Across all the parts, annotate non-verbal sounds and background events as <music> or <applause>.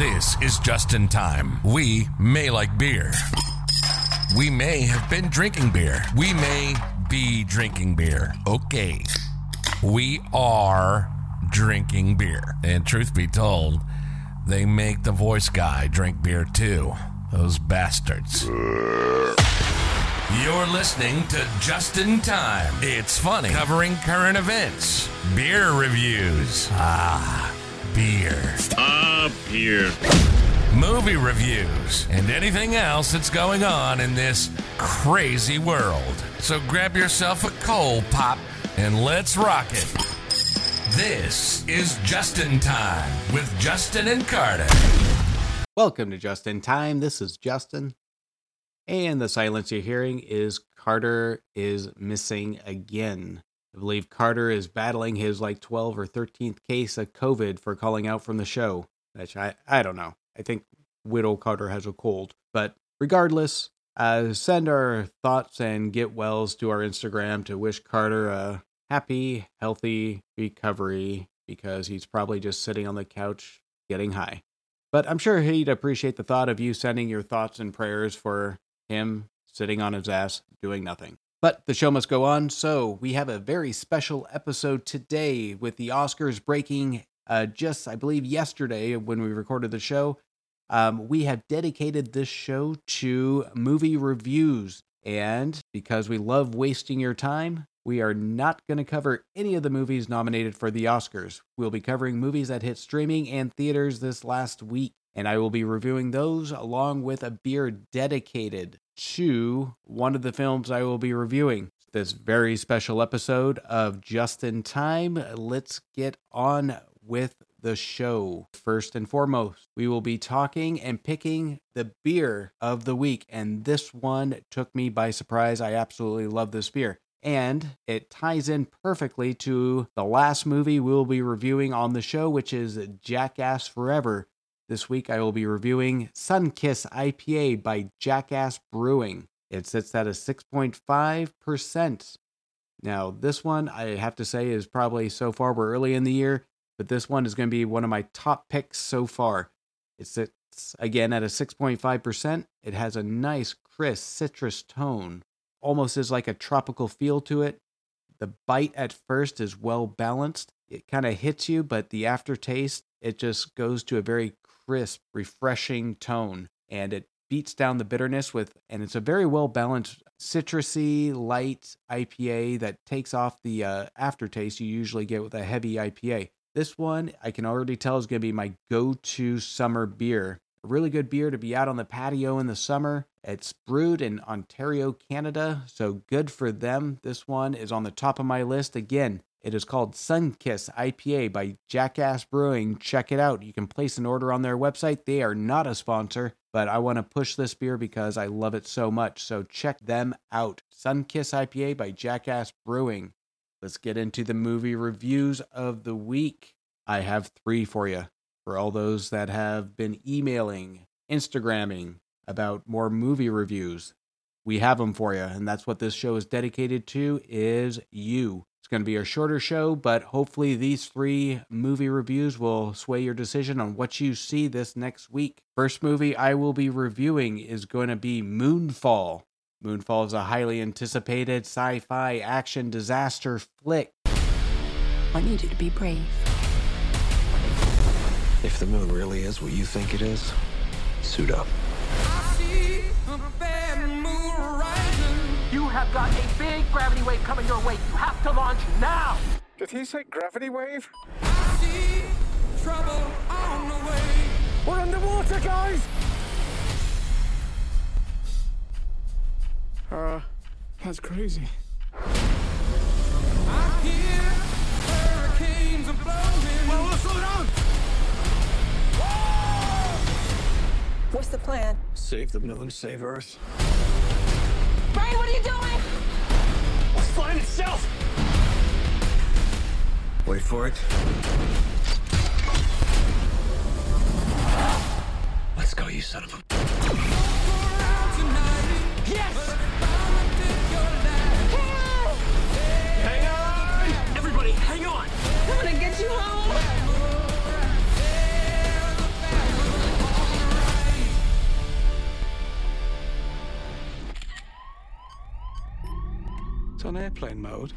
This is just in time. We may like beer. We may have been drinking beer. We may be drinking beer. Okay. We are drinking beer. And truth be told, they make the voice guy drink beer too. Those bastards. You're listening to Just in Time. It's funny, covering current events, beer reviews. Ah, beer. Ah, beer. Movie reviews, and anything else that's going on in this crazy world. So grab yourself a cold pop and let's rock it. This is Justin Time with Justin and Carter. Welcome to Justin Time. This is Justin. And the silence you're hearing is Carter is missing again. I believe Carter is battling his like 12 or 13th case of COVID for calling out from the show. Which I, I don't know. I think Widow Carter has a cold. But regardless, uh, send our thoughts and get wells to our Instagram to wish Carter a happy, healthy recovery because he's probably just sitting on the couch getting high. But I'm sure he'd appreciate the thought of you sending your thoughts and prayers for him sitting on his ass doing nothing. But the show must go on, so we have a very special episode today with the Oscars breaking uh, just, I believe, yesterday when we recorded the show. Um, we have dedicated this show to movie reviews. And because we love wasting your time, we are not going to cover any of the movies nominated for the Oscars. We'll be covering movies that hit streaming and theaters this last week and I will be reviewing those along with a beer dedicated to one of the films I will be reviewing. This very special episode of Just in Time. Let's get on with the show. First and foremost, we will be talking and picking the beer of the week, and this one took me by surprise. I absolutely love this beer. And it ties in perfectly to the last movie we'll be reviewing on the show, which is Jackass Forever. This week I will be reviewing Sunkiss IPA by Jackass Brewing. It sits at a 6.5%. Now, this one I have to say is probably so far, we're early in the year, but this one is going to be one of my top picks so far. It sits again at a 6.5%. It has a nice, crisp citrus tone, almost is like a tropical feel to it. The bite at first is well balanced. It kind of hits you, but the aftertaste, it just goes to a very crisp, refreshing tone, and it beats down the bitterness with, and it's a very well balanced citrusy, light IPA that takes off the uh, aftertaste you usually get with a heavy IPA. This one, I can already tell, is going to be my go to summer beer. A really good beer to be out on the patio in the summer. It's brewed in Ontario, Canada, so good for them. This one is on the top of my list. Again, it is called Sunkiss IPA by Jackass Brewing. Check it out. You can place an order on their website. They are not a sponsor, but I want to push this beer because I love it so much. So check them out. Sunkiss IPA by Jackass Brewing. Let's get into the movie reviews of the week. I have three for you. For all those that have been emailing, Instagramming about more movie reviews, we have them for you. And that's what this show is dedicated to is you going to be a shorter show, but hopefully these three movie reviews will sway your decision on what you see this next week. First movie I will be reviewing is going to be Moonfall. Moonfall is a highly anticipated sci fi action disaster flick. I need you to be brave. If the moon really is what you think it is, suit up. Have got a big gravity wave coming your way. You have to launch now. Did he say gravity wave? I see trouble on the way. We're underwater, guys! Uh, that's crazy. I hear hurricanes are blowing. Whoa, whoa, slow down! What's the plan? Save the moon, save Earth. Brian, what are you doing? It's flying itself! Wait for it. Let's go, you son of a... Yes! Hang on! Everybody, hang on! I'm gonna get you home. On airplane mode.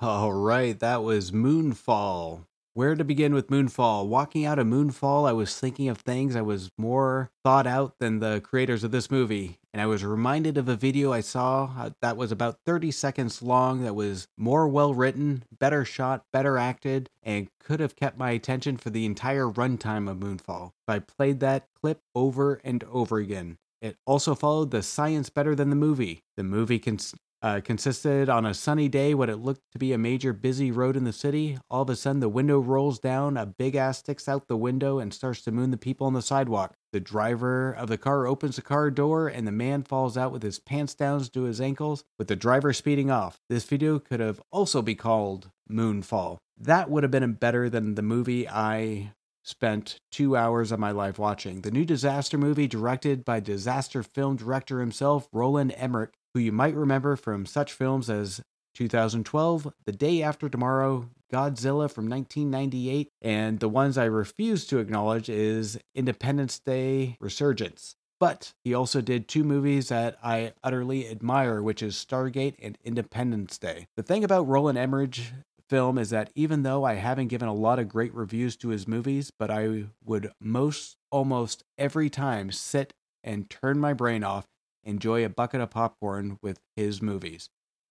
All right, that was Moonfall. Where to begin with Moonfall? Walking out of Moonfall, I was thinking of things I was more thought out than the creators of this movie. And I was reminded of a video I saw uh, that was about 30 seconds long, that was more well written, better shot, better acted, and could have kept my attention for the entire runtime of Moonfall. If I played that clip over and over again. It also followed the science better than the movie. The movie cons- uh, consisted on a sunny day what it looked to be a major busy road in the city. All of a sudden, the window rolls down, a big ass sticks out the window and starts to moon the people on the sidewalk. The driver of the car opens the car door, and the man falls out with his pants down to his ankles, with the driver speeding off. This video could have also be called Moonfall. That would have been better than the movie I spent two hours of my life watching. The new disaster movie, directed by disaster film director himself, Roland Emmerich, who you might remember from such films as 2012, The Day After Tomorrow, Godzilla from 1998, and the ones I refuse to acknowledge is Independence Day Resurgence. But he also did two movies that I utterly admire, which is Stargate and Independence Day. The thing about Roland Emmerich film is that even though I haven't given a lot of great reviews to his movies, but I would most almost every time sit and turn my brain off, enjoy a bucket of popcorn with his movies.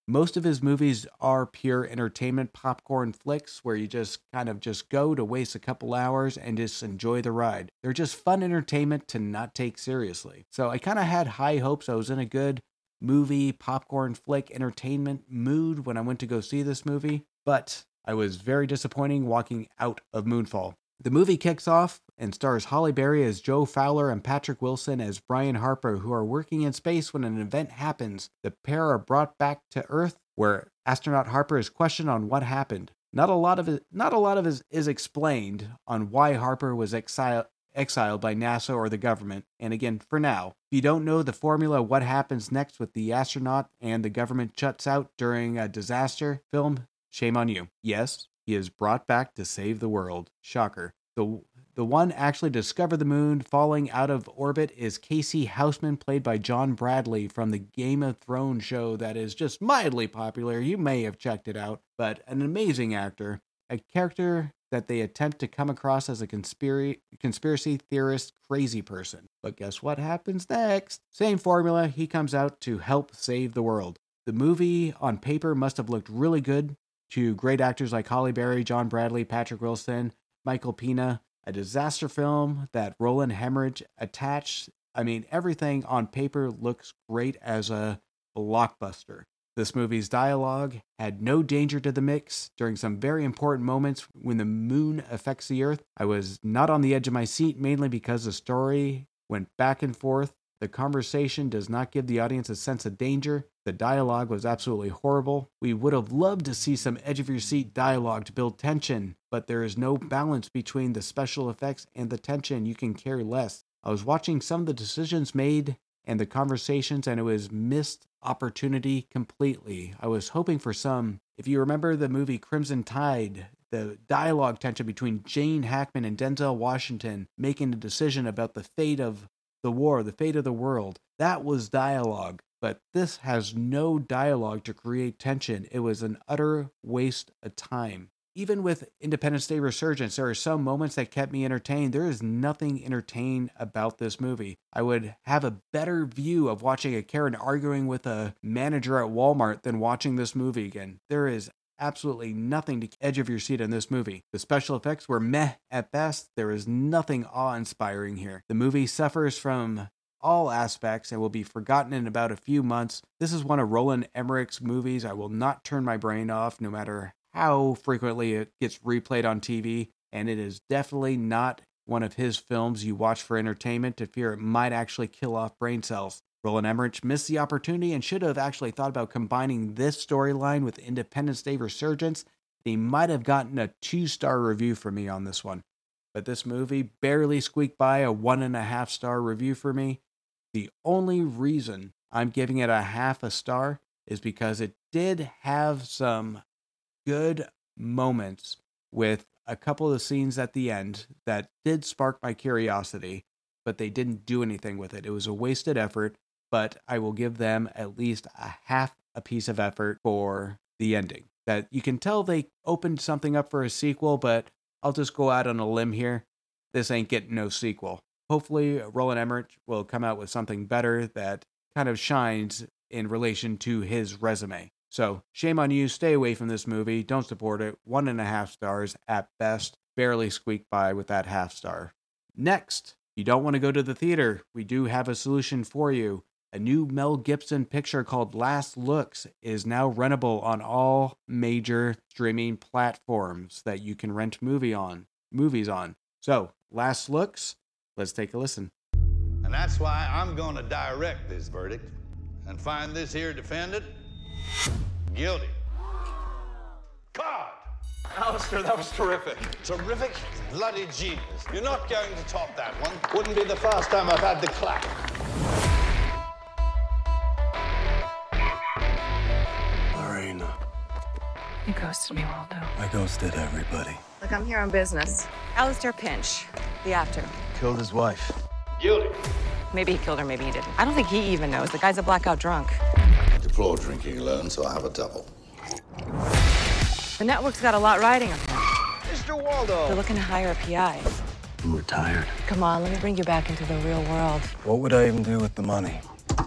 Most of his movies are pure entertainment popcorn flicks where you just kind of just go to waste a couple hours and just enjoy the ride. They're just fun entertainment to not take seriously. So I kind of had high hopes. I was in a good movie, popcorn flick, entertainment mood when I went to go see this movie, but I was very disappointing walking out of Moonfall. The movie kicks off and stars Halle Berry as Joe Fowler and Patrick Wilson as Brian Harper, who are working in space when an event happens. The pair are brought back to Earth, where astronaut Harper is questioned on what happened. Not a lot of it, not a lot of is explained on why Harper was exiled exiled by NASA or the government. And again, for now, if you don't know the formula, what happens next with the astronaut and the government shuts out during a disaster film, shame on you. Yes, he is brought back to save the world. Shocker. The the one actually discovered the moon falling out of orbit is Casey Houseman, played by John Bradley from the Game of Thrones show that is just mildly popular. You may have checked it out, but an amazing actor. A character that they attempt to come across as a conspiracy conspiracy theorist crazy person. But guess what happens next? Same formula, he comes out to help save the world. The movie on paper must have looked really good to great actors like Halle Berry, John Bradley, Patrick Wilson, Michael Pena, a disaster film that Roland Emmerich attached. I mean, everything on paper looks great as a blockbuster. This movie's dialogue had no danger to the mix during some very important moments when the moon affects the earth. I was not on the edge of my seat mainly because the story went back and forth. The conversation does not give the audience a sense of danger. The dialogue was absolutely horrible. We would have loved to see some edge of your seat dialogue to build tension, but there is no balance between the special effects and the tension. You can care less. I was watching some of the decisions made and the conversations, and it was missed opportunity completely. I was hoping for some. If you remember the movie Crimson Tide, the dialogue tension between Gene Hackman and Denzel Washington making a decision about the fate of the war, the fate of the world, that was dialogue. But this has no dialogue to create tension. It was an utter waste of time even with Independence Day Resurgence, there are some moments that kept me entertained. There is nothing entertaining about this movie. I would have a better view of watching a Karen arguing with a manager at Walmart than watching this movie again. There is absolutely nothing to edge of your seat in this movie. The special effects were meh at best. There is nothing awe inspiring here. The movie suffers from all aspects and will be forgotten in about a few months. This is one of Roland Emmerich's movies I will not turn my brain off no matter how frequently it gets replayed on TV, and it is definitely not one of his films you watch for entertainment to fear it might actually kill off brain cells. Roland Emmerich missed the opportunity and should have actually thought about combining this storyline with Independence Day Resurgence. He might have gotten a two star review from me on this one. But this movie barely squeaked by a one and a half star review for me. The only reason I'm giving it a half a star is because it did have some good moments with a couple of the scenes at the end that did spark my curiosity, but they didn't do anything with it. It was a wasted effort. but I will give them at least a half a piece of effort for the ending. That you can tell they opened something up for a sequel, but I'll just go out on a limb here. This ain't getting no sequel. Hopefully, Roland Emmerich will come out with something better that kind of shines in relation to his resume. So, shame on you. Stay away from this movie. Don't support it. One and a half stars at best. Barely squeaked by with that half star. Next, you don't want to go to the theater. We do have a solution for you. A new Mel Gibson picture called Last Looks is now rentable on all major streaming platforms that you can rent movie on, movies on. So, Last Looks, let's take a listen. And that's why I'm going to direct this verdict and find this here defendant guilty. God! Alistair, that was terrific. Terrific, bloody genius. You're not going to top that one. Wouldn't be the first time I've had the clap. Lorena, You ghosted me, Waldo. I ghosted everybody. Look, I'm here on business. Alistair Pinch, the actor. Killed his wife. Guilty. Maybe he killed her, maybe he didn't. I don't think he even knows. The guy's a blackout drunk. I deplore drinking alone, so I have a double. The network's got a lot riding on him. Mr. Waldo! They're looking to hire a PI. I'm retired. Come on, let me bring you back into the real world. What would I even do with the money?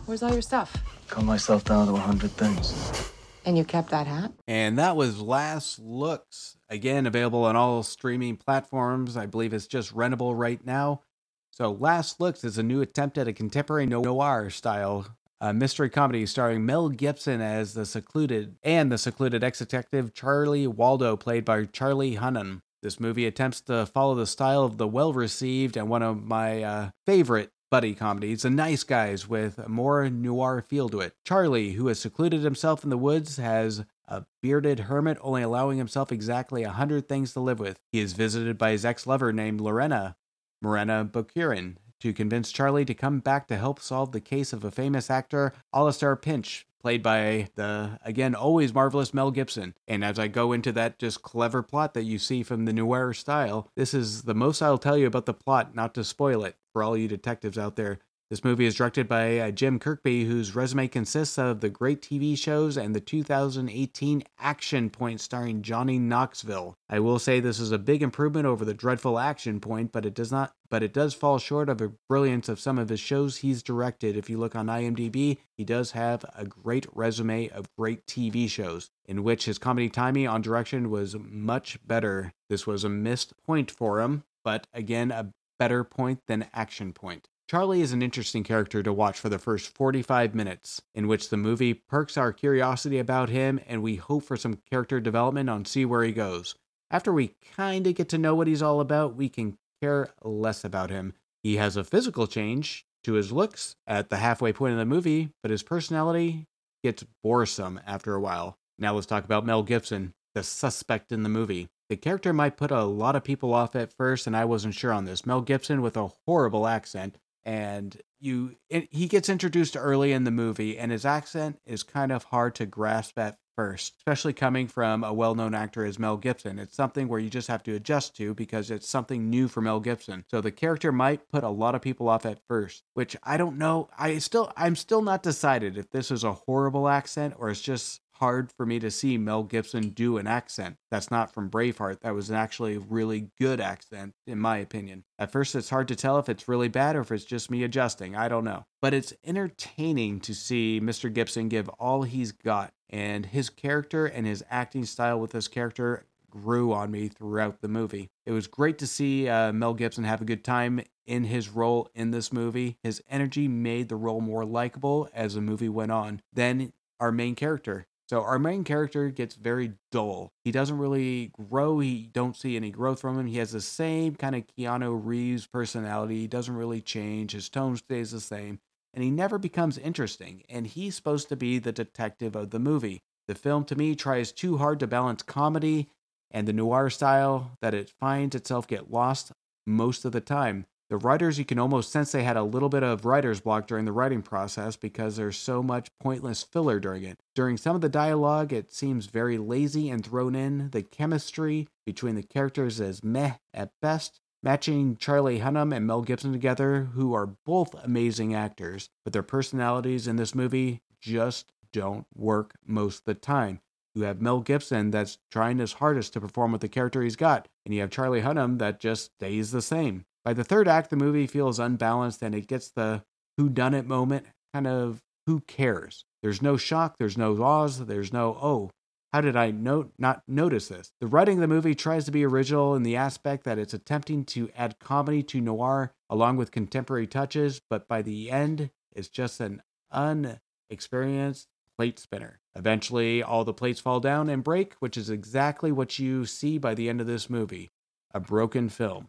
Where's all your stuff? Cut myself down to a hundred things. And you kept that hat? And that was Last Looks. Again, available on all streaming platforms. I believe it's just rentable right now. So, Last Looks is a new attempt at a contemporary noir style uh, mystery comedy starring Mel Gibson as the secluded and the secluded ex detective Charlie Waldo, played by Charlie Hunnam. This movie attempts to follow the style of the well received and one of my uh, favorite buddy comedies, The Nice Guys, with a more noir feel to it. Charlie, who has secluded himself in the woods, has a bearded hermit only allowing himself exactly a hundred things to live with. He is visited by his ex lover named Lorena, Morena Baccarin, to convince Charlie to come back to help solve the case of a famous actor, Alistair Pinch, played by the, again, always marvelous Mel Gibson. And as I go into that just clever plot that you see from the noir style, this is the most I'll tell you about the plot, not to spoil it for all you detectives out there. This movie is directed by uh, Tim Kirkby, whose resume consists of the great TV shows and the 2018 Action Point starring Johnny Knoxville. I will say this is a big improvement over the dreadful Action Point, but it does not but it does fall short of the brilliance of some of his shows he's directed. If you look on IMDb, he does have a great resume of great TV shows, in which his comedy timing on direction was much better. This was a missed point for him, but again, a better point than Action Point. Charlie is an interesting character to watch for the first 45 minutes, in which the movie perks our curiosity about him and we hope for some character development on see where he goes. After we kinda get to know what he's all about, we can care less about him. He has a physical change to his looks at the halfway point of the movie, but his personality gets boresome after a while. Now let's talk about Mel Gibson, the suspect in the movie. The character might put a lot of people off at first, and I wasn't sure on this. Mel Gibson with a horrible accent, and you it, he gets introduced early in the movie, and his accent is kind of hard to grasp at first, especially coming from a well-known actor as Mel Gibson. It's something where you just have to adjust to because it's something new for Mel Gibson. So the character might put a lot of people off at first, which I don't know. I still I'm still not decided if this is a horrible accent or it's just hard for me to see Mel Gibson do an accent that's not from Braveheart. That was actually a really good accent, in my opinion. At first, it's hard to tell if it's really bad or if it's just me adjusting. I don't know. But it's entertaining to see Mr. Gibson give all he's got, and his character and his acting style with this character grew on me throughout the movie. It was great to see uh, Mel Gibson have a good time in his role in this movie. His energy made the role more likable as the movie went on than our main character. So our main character gets very dull. He doesn't really grow. He don't see any growth from him. He has the same kind of Keanu Reeves personality. He doesn't really change. His tone stays the same, and he never becomes interesting. And he's supposed to be the detective of the movie. The film to me tries too hard to balance comedy and the noir style that it finds itself get lost most of the time. The writers, you can almost sense they had a little bit of writer's block during the writing process because there's so much pointless filler during it. During some of the dialogue, it seems very lazy and thrown in. The chemistry between the characters is meh at best. matching Charlie Hunnam and Mel Gibson together, who are both amazing actors, but their personalities in this movie just don't work most of the time. You have Mel Gibson that's trying his hardest to perform with the character he's got, and you have Charlie Hunnam that just stays the same. By the third act, the movie feels unbalanced and it gets the who done it moment kind of who cares. There's no shock, there's no laws, there's no, oh, how did I no- not notice this? The writing of the movie tries to be original in the aspect that it's attempting to add comedy to noir along with contemporary touches, but by the end, it's just an unexperienced plate spinner. Eventually, all the plates fall down and break, which is exactly what you see by the end of this movie a broken film.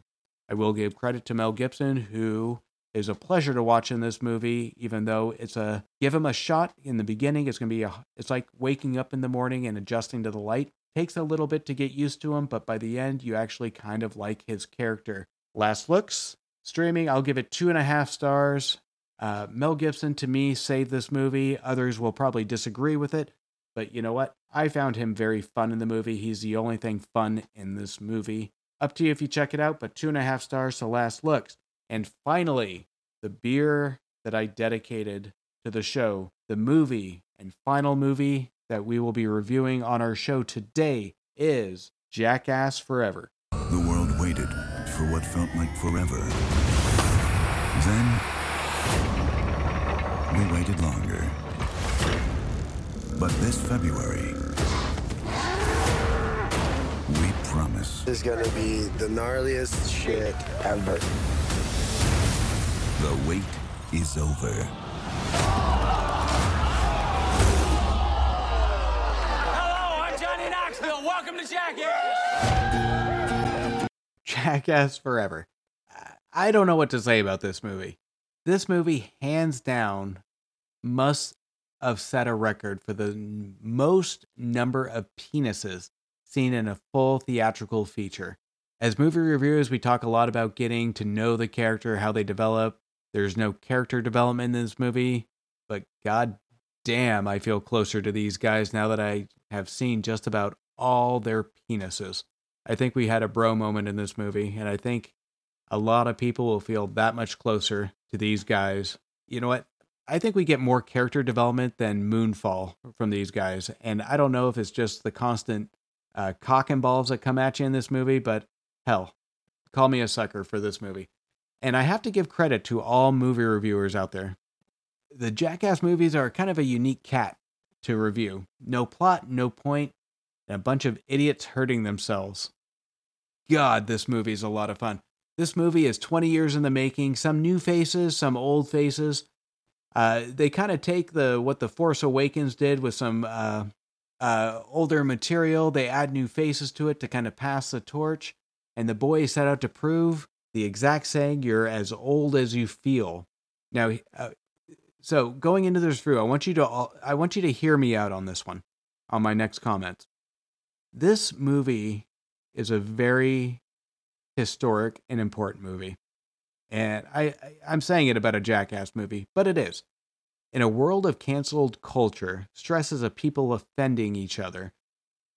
I will give credit to Mel Gibson, who is a pleasure to watch in this movie, even though it's a give him a shot in the beginning. It's going to be a, it's like waking up in the morning and adjusting to the light. Takes a little bit to get used to him, but by the end, you actually kind of like his character. Last looks streaming, I'll give it two and a half stars. Uh, Mel Gibson to me saved this movie. Others will probably disagree with it, but you know what? I found him very fun in the movie. He's the only thing fun in this movie. Up to you if you check it out, but two and a half stars to last looks. And finally, the beer that I dedicated to the show, the movie and final movie that we will be reviewing on our show today is Jackass Forever. The world waited for what felt like forever. Then, we waited longer. But this February, promise This is gonna be the gnarliest shit ever. the wait is over. Hello, I'm Johnny Knoxville. Welcome to Jackass. Jackass Forever. I don't know what to say about this movie. This movie, hands down, must have set a record for the most number of penises seen in a full theatrical feature. As movie reviewers, we talk a lot about getting to know the character, how they develop. There's no character development in this movie, but god damn, I feel closer to these guys now that I have seen just about all their penises. I think we had a bro moment in this movie, and I think a lot of people will feel that much closer to these guys. You know what? I think we get more character development than Moonfall from these guys. And I don't know if it's just the constant uh, cock and balls that come at you in this movie, but hell, call me a sucker for this movie. And I have to give credit to all movie reviewers out there. The Jackass movies are kind of a unique cat to review. No plot, no point, and a bunch of idiots hurting themselves. God, this movie is a lot of fun. This movie is 20 years in the making, some new faces, some old faces. Uh, they kind of take the what the Force Awakens did with some uh, uh, older material. They add new faces to it to kind of pass the torch. And the boy set out to prove the exact saying: "You're as old as you feel." Now, uh, so going into this review, I want you to all, I want you to hear me out on this one, on my next comment. This movie is a very historic and important movie. And I, I I'm saying it about a jackass movie, but it is. In a world of canceled culture, stresses of people offending each other.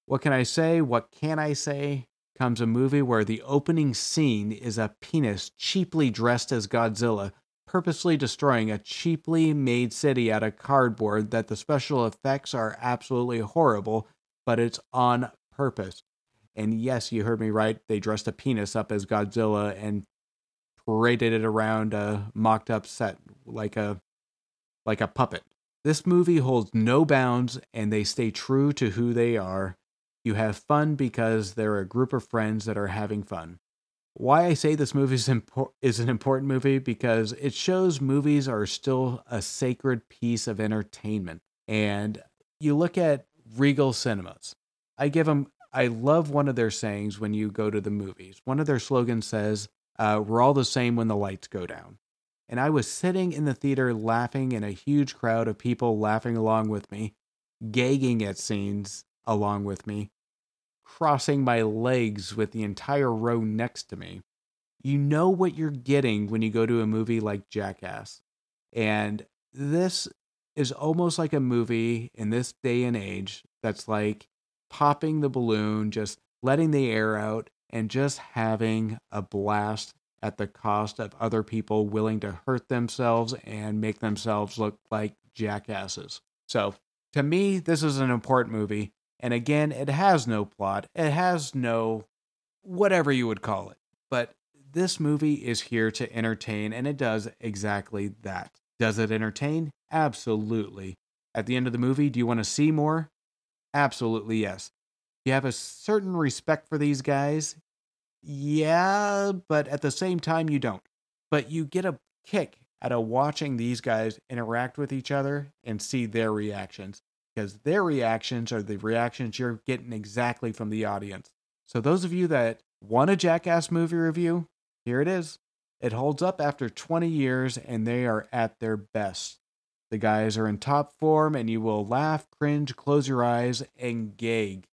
What can I say? What can I say? Comes a movie where the opening scene is a penis cheaply dressed as Godzilla, purposely destroying a cheaply made city out of cardboard that the special effects are absolutely horrible, but it's on purpose. And yes, you heard me right. They dressed a penis up as Godzilla and paraded it around a mocked up set like a like a puppet. This movie holds no bounds and they stay true to who they are. You have fun because they're a group of friends that are having fun. Why I say this movie is, impor- is an important movie because it shows movies are still a sacred piece of entertainment. And you look at Regal Cinemas. I give them I love one of their sayings when you go to the movies. One of their slogans says, uh, We're all the same when the lights go down. And I was sitting in the theater laughing in a huge crowd of people laughing along with me, gagging at scenes along with me, crossing my legs with the entire row next to me. You know what you're getting when you go to a movie like Jackass. And this is almost like a movie in this day and age that's like popping the balloon, just letting the air out, and just having a blast at the cost of other people willing to hurt themselves and make themselves look like jackasses. So, to me, this is an important movie. And again, it has no plot, it has no whatever you would call it. But this movie is here to entertain, and it does exactly that. Does it entertain? Absolutely. At the end of the movie, do you want to see more? Absolutely, yes. You have a certain respect for these guys? Yeah, but at the same time, you don't. But you get a kick out of watching these guys interact with each other and see their reactions because their reactions are the reactions you're getting exactly from the audience. So, those of you that want a Jackass movie review, here it is. It holds up after 20 years and they are at their best. The guys are in top form and you will laugh, cringe, close your eyes, and gag.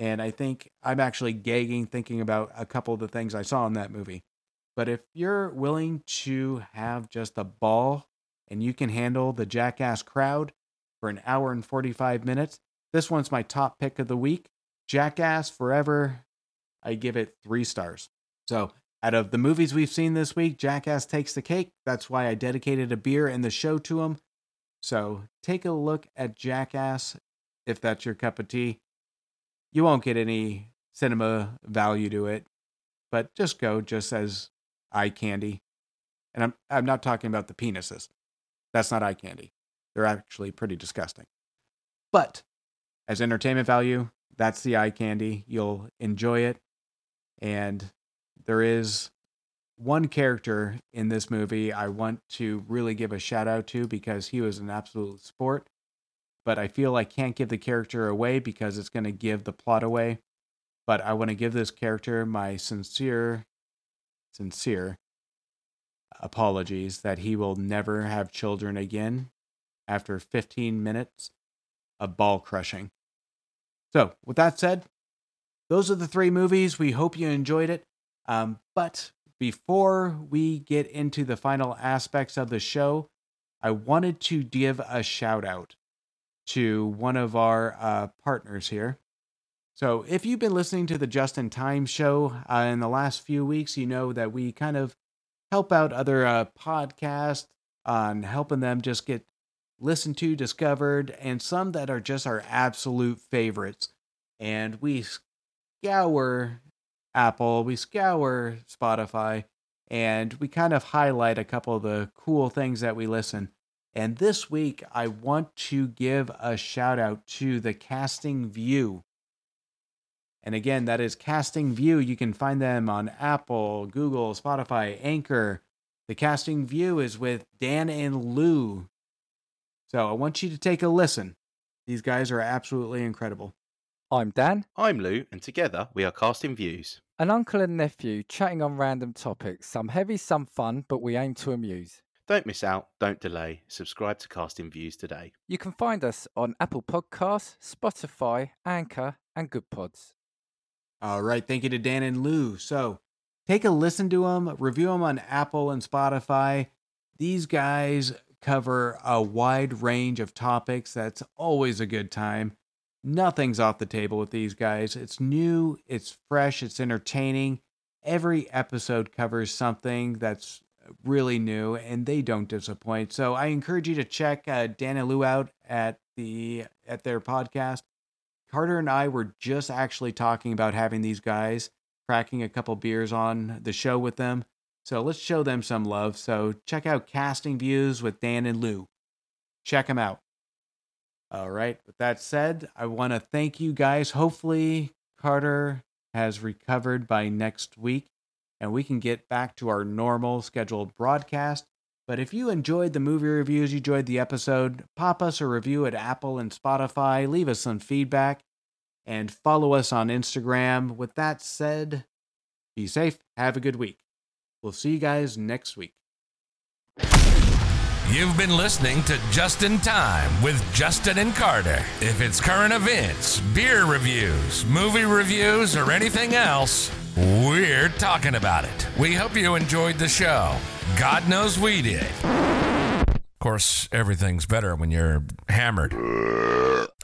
And I think I'm actually gagging thinking about a couple of the things I saw in that movie. But if you're willing to have just a ball and you can handle the jackass crowd for an hour and 45 minutes, this one's my top pick of the week. Jackass Forever, I give it three stars. So, out of the movies we've seen this week, Jackass takes the cake. That's why I dedicated a beer in the show to him. So, take a look at Jackass if that's your cup of tea you won't get any cinema value to it, but just go just as eye candy. And I'm I'm not talking about the penises. That's not eye candy. They're actually pretty disgusting. But as entertainment value, that's the eye candy. You'll enjoy it. And there is one character in this movie I want to really give a shout out to because he was an absolute sport but I feel I can't give the character away because it's going to give the plot away. But I want to give this character my sincere, sincere apologies that he will never have children again after 15 minutes of ball crushing. So, with that said, those are the three movies. We hope you enjoyed it. Um, but before we get into the final aspects of the show, I wanted to give a shout out to one of our uh, partners here. So, if you've been listening to the Just in Time show uh, in the last few weeks, you know that we kind of help out other uh, podcasts on helping them just get listened to, discovered, and some that are just our absolute favorites. And we scour Apple, we scour Spotify, and we kind of highlight a couple of the cool things that we listen. And this week, I want to give a shout out to the Casting View. And again, that is Casting View. You can find them on Apple, Google, Spotify, Anchor. The Casting View is with Dan and Lou. So I want you to take a listen. These guys are absolutely incredible. I'm Dan. I'm Lou, and together we are Casting Views. An uncle and nephew chatting on random topics, some heavy, some fun, but we aim to amuse. Don't miss out, don't delay. Subscribe to Casting Views today. You can find us on Apple Podcasts, Spotify, Anchor, and Goodpods. All right, thank you to Dan and Lou. So take a listen to them, review them on Apple and Spotify. These guys cover a wide range of topics. That's always a good time. Nothing's off the table with these guys. It's new, it's fresh, it's entertaining. Every episode covers something that's really new, and they don't disappoint. So I encourage you to check uh, Dan and Lou out at the at their podcast. Carter and I were just actually talking about having these guys cracking a couple beers on the show with them. So let's show them some love. So check out Casting Views with Dan and Lou. Check them out. All right. With that said, I want to thank you guys. Hopefully, Carter has recovered by next week and we can get back to our normal scheduled broadcast. But if you enjoyed the movie reviews, you enjoyed the episode, pop us a review at Apple and Spotify, leave us some feedback, and follow us on Instagram. With that said, be safe, have a good week. We'll see you guys next week. You've been listening to Just in Time with Justin and Carter. If it's current events, beer reviews, movie reviews, or anything else, we're talking about it. We hope you enjoyed the show. God knows we did. Of course, everything's better when you're hammered.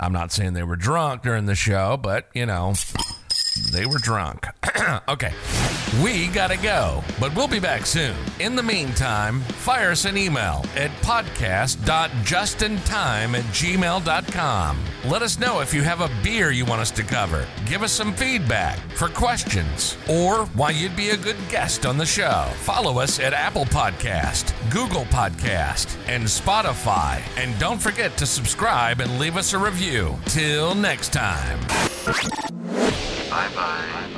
I'm not saying they were drunk during the show, but you know, They were drunk. <clears throat> okay, we gotta go, but we'll be back soon. In the meantime, fire us an email at podcast.justintime at gmail.com. Let us know if you have a beer you want us to cover. Give us some feedback for questions or why you'd be a good guest on the show. Follow us at Apple Podcast, Google Podcast, and Spotify. And don't forget to subscribe and leave us a review. Till next time. Bye bye.